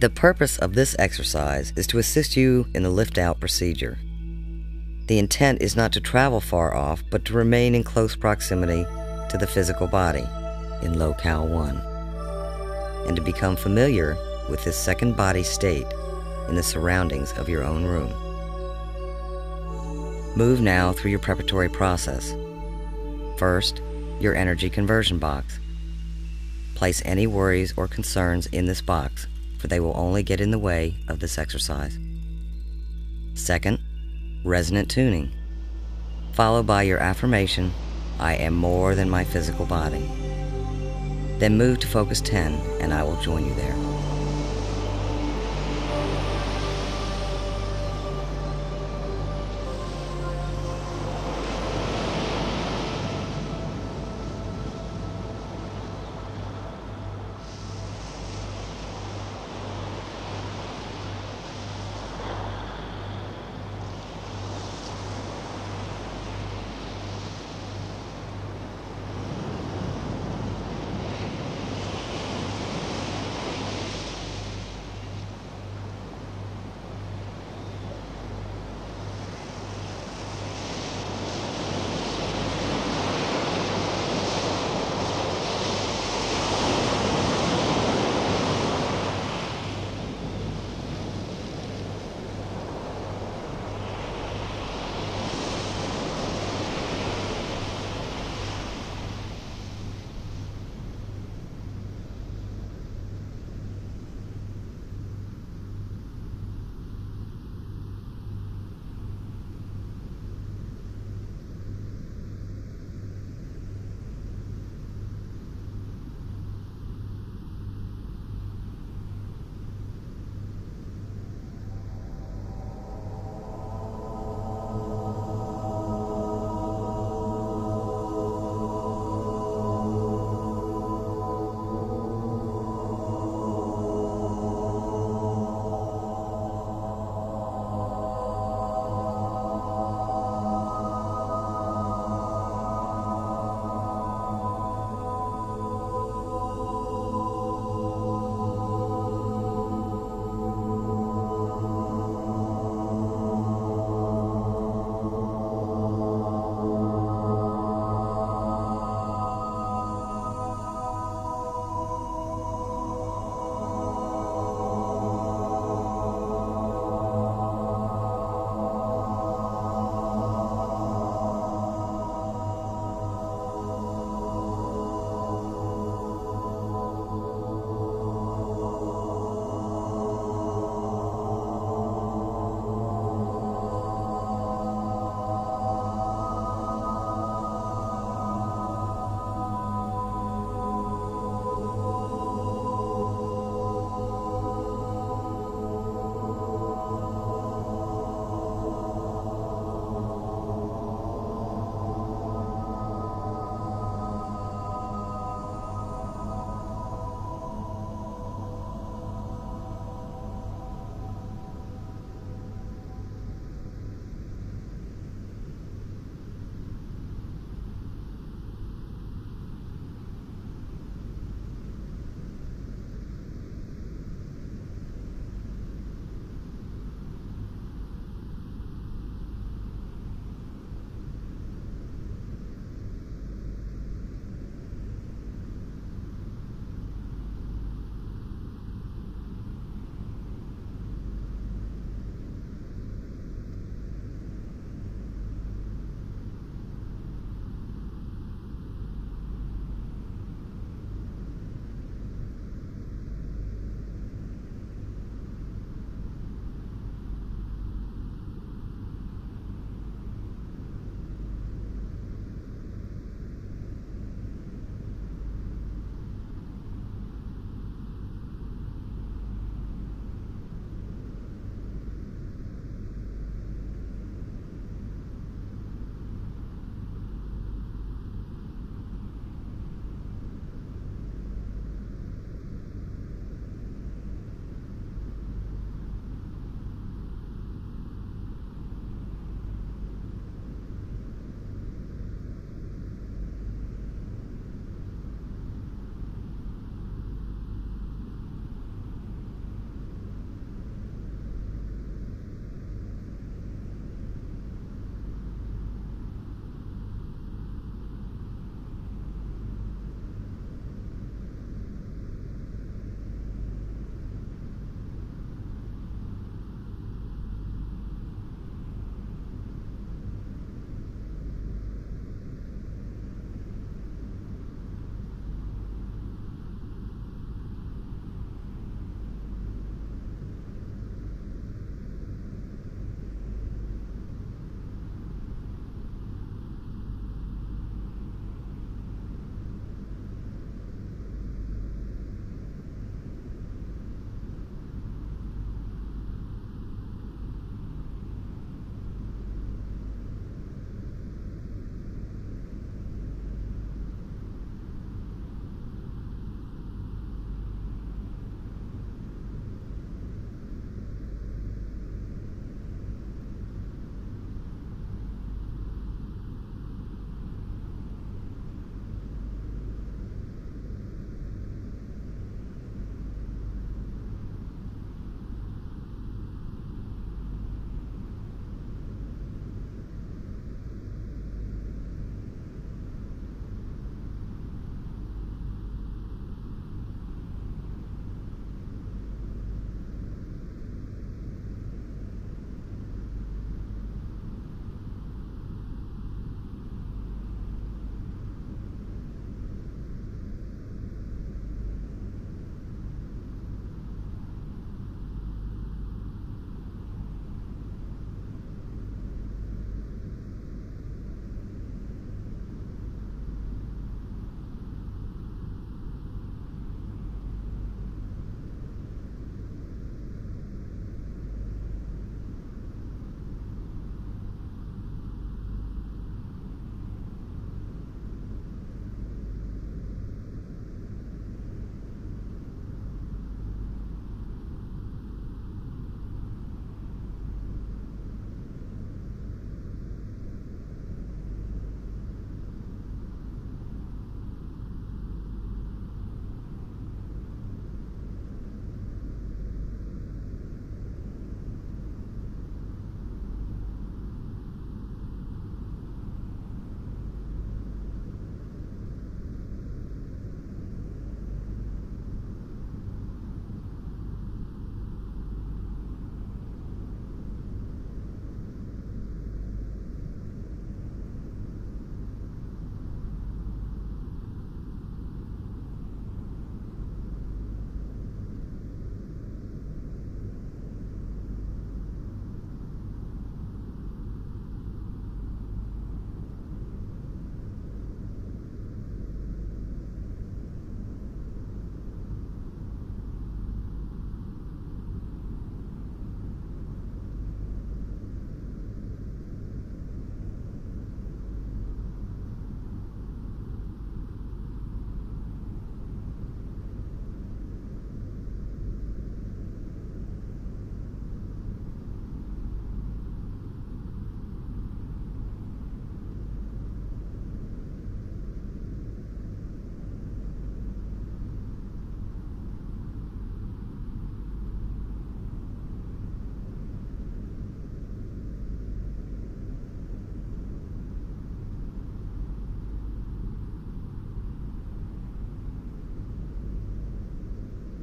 The purpose of this exercise is to assist you in the lift out procedure. The intent is not to travel far off, but to remain in close proximity to the physical body in locale 1, and to become familiar with this second body state in the surroundings of your own room. Move now through your preparatory process. First, your energy conversion box. Place any worries or concerns in this box, for they will only get in the way of this exercise. Second, resonant tuning, followed by your affirmation, I am more than my physical body. Then move to focus 10 and I will join you there.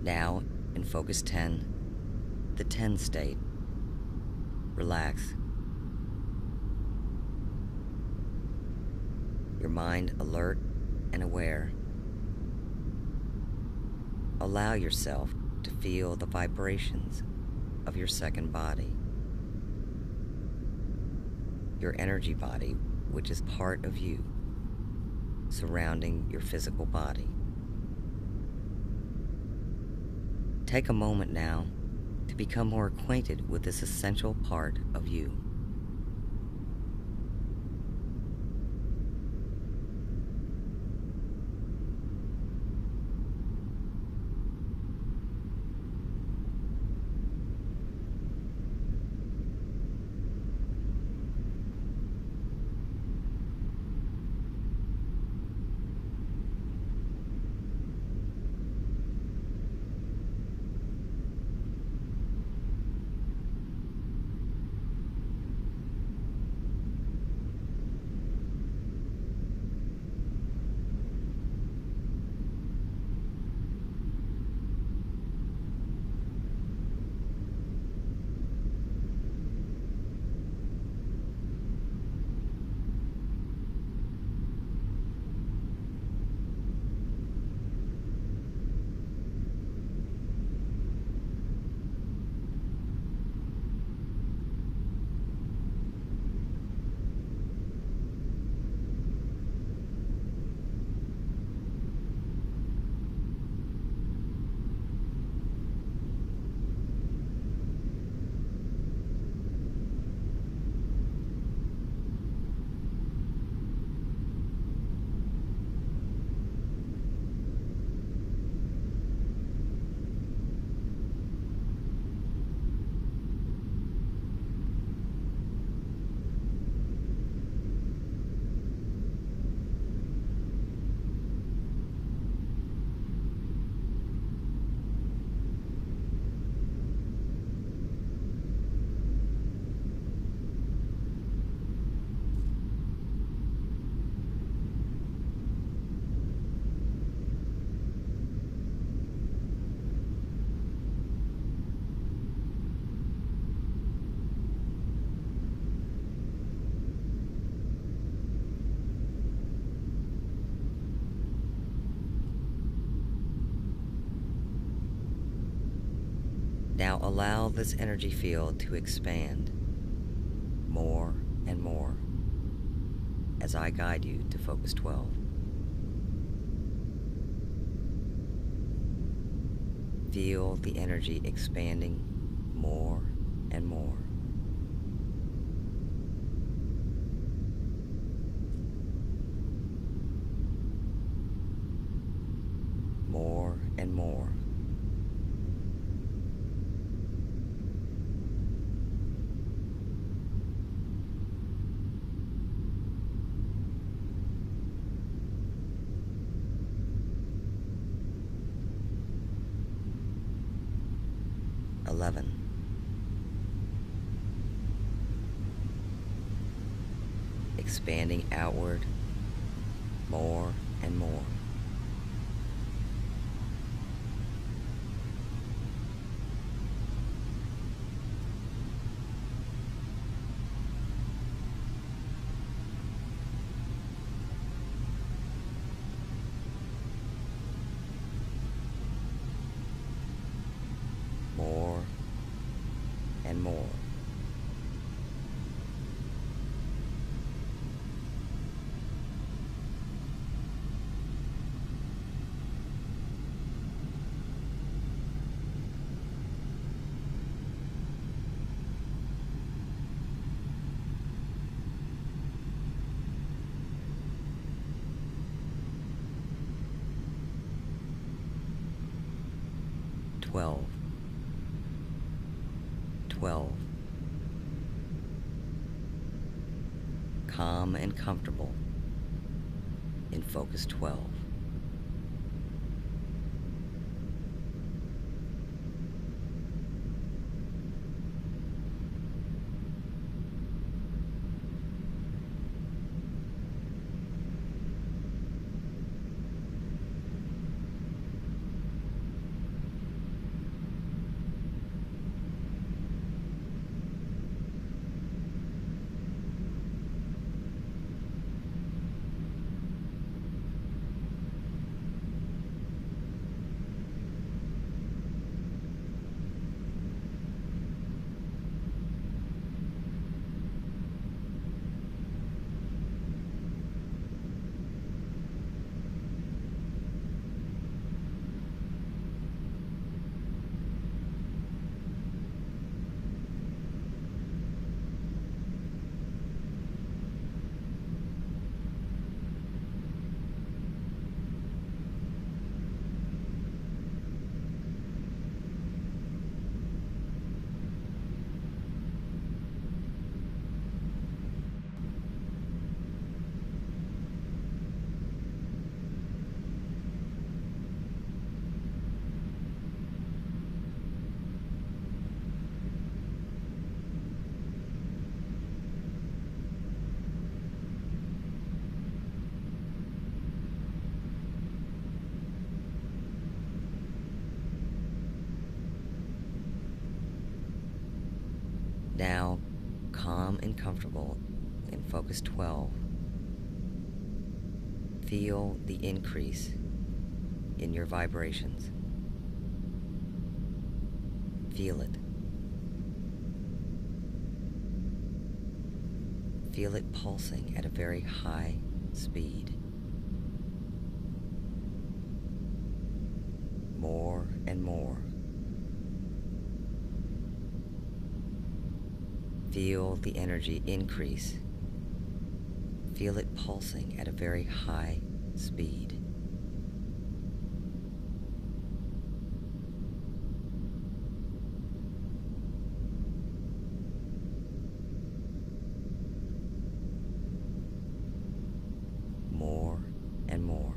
Now, in Focus 10, the 10 state, relax. Your mind alert and aware. Allow yourself to feel the vibrations of your second body. Your energy body, which is part of you, surrounding your physical body. Take a moment now to become more acquainted with this essential part of you. Now allow this energy field to expand more and more as I guide you to Focus 12. Feel the energy expanding more and more. More and more. Eleven. Expanding outward more and more. more and more. Twelve. Twelve. Calm and comfortable in Focus 12. Now, calm and comfortable in focus 12, feel the increase in your vibrations. Feel it. Feel it pulsing at a very high speed. More and more. Feel the energy increase. Feel it pulsing at a very high speed. More and more.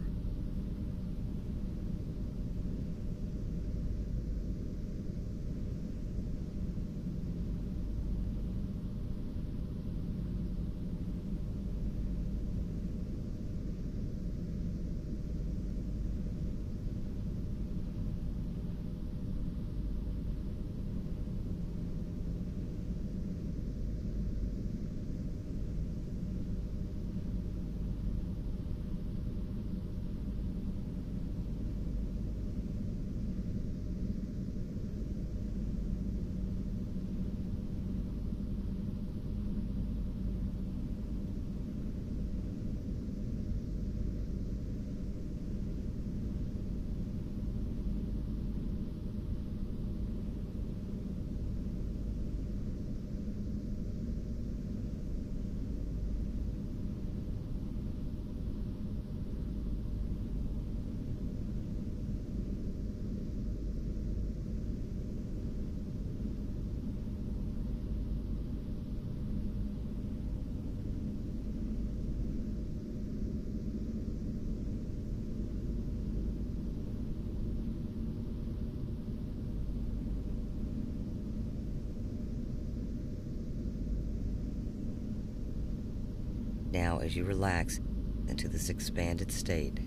As you relax into this expanded state,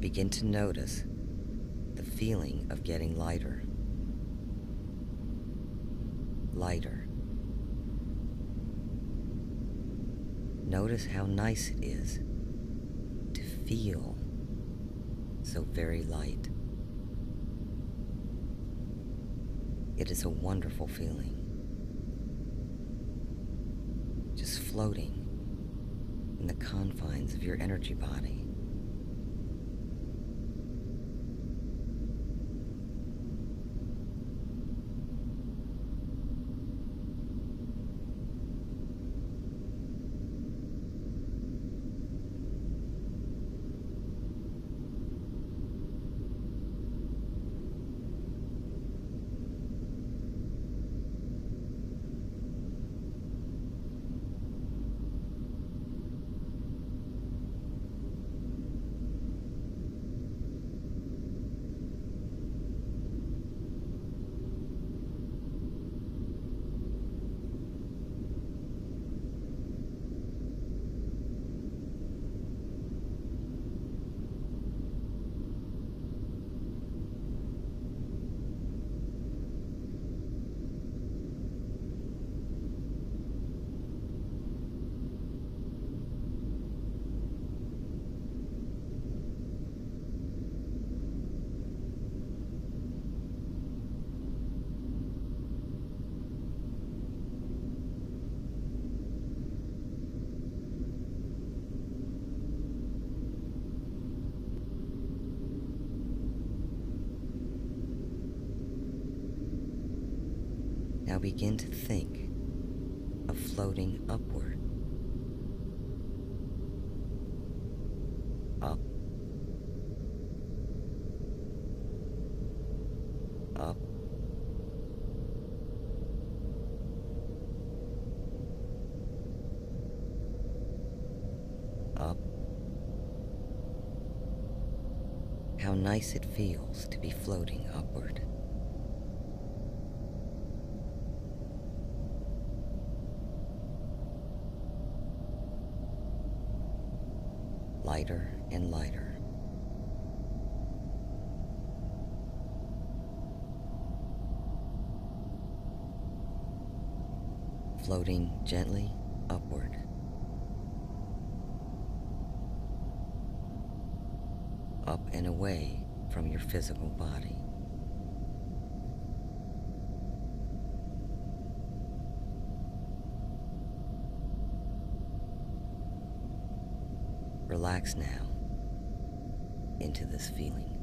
begin to notice the feeling of getting lighter. Lighter. Notice how nice it is to feel so very light. It is a wonderful feeling. Floating in the confines of your energy body. Now begin to think of floating upward. Up. Up. Up. How nice it feels to be floating upward. Lighter and lighter. floating gently upward. Up and away from your physical body. Relax now into this feeling.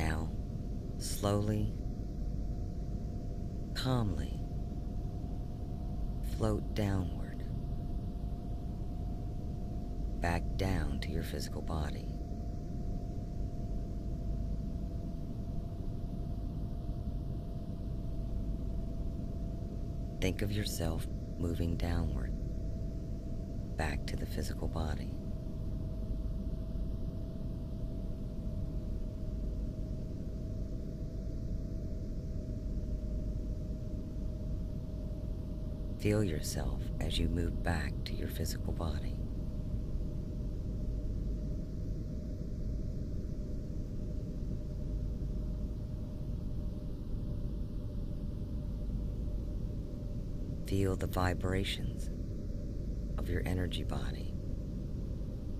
Now, slowly, calmly, float downward, back down to your physical body. Think of yourself moving downward, back to the physical body. Feel yourself as you move back to your physical body. Feel the vibrations of your energy body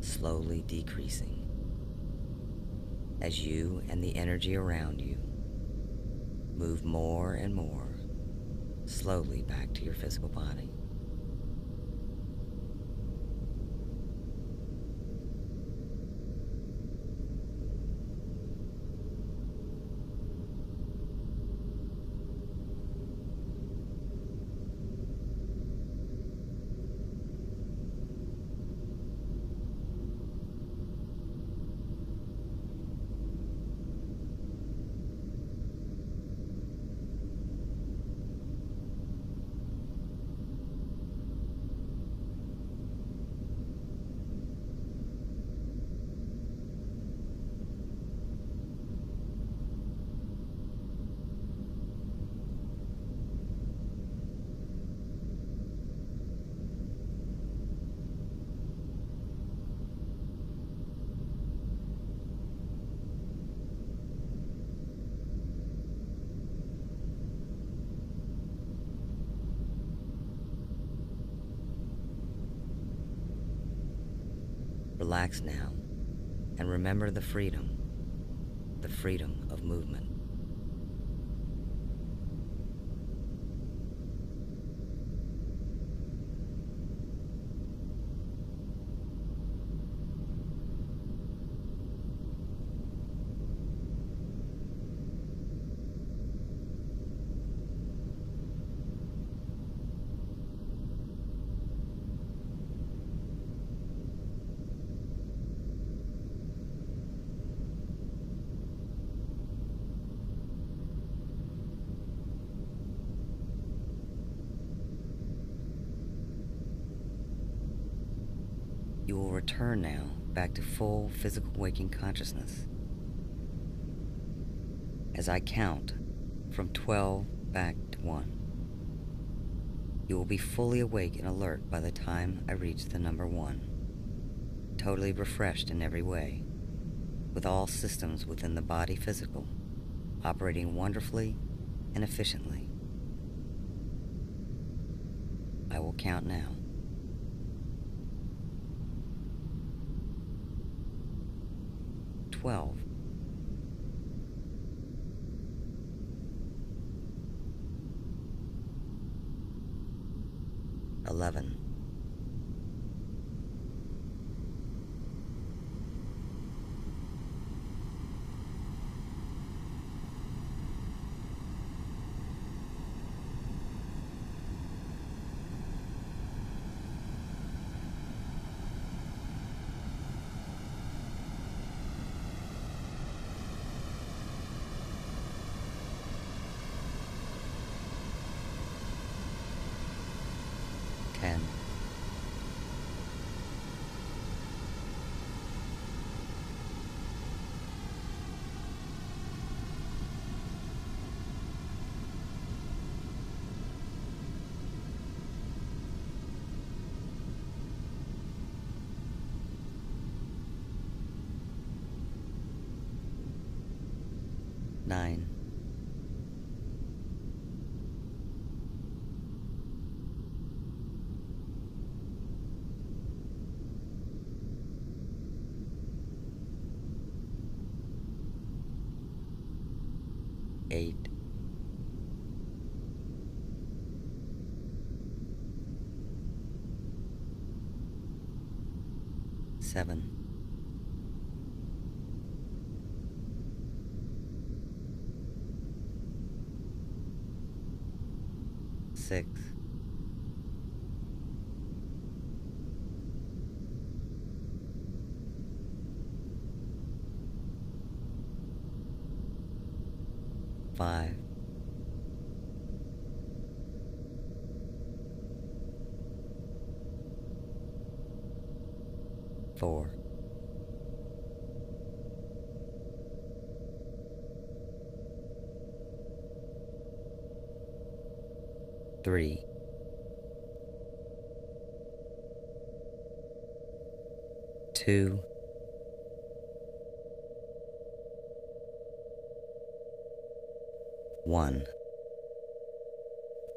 slowly decreasing as you and the energy around you move more and more slowly back to your physical body. Relax now and remember the freedom, the freedom of movement. You will return now back to full physical waking consciousness. As I count from 12 back to 1, you will be fully awake and alert by the time I reach the number 1, totally refreshed in every way, with all systems within the body physical operating wonderfully and efficiently. I will count now. Twelve. Eleven. Nine. Eight. Seven. Six, five, four, three, two, one,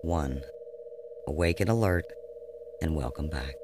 one. Awake and alert, and welcome back.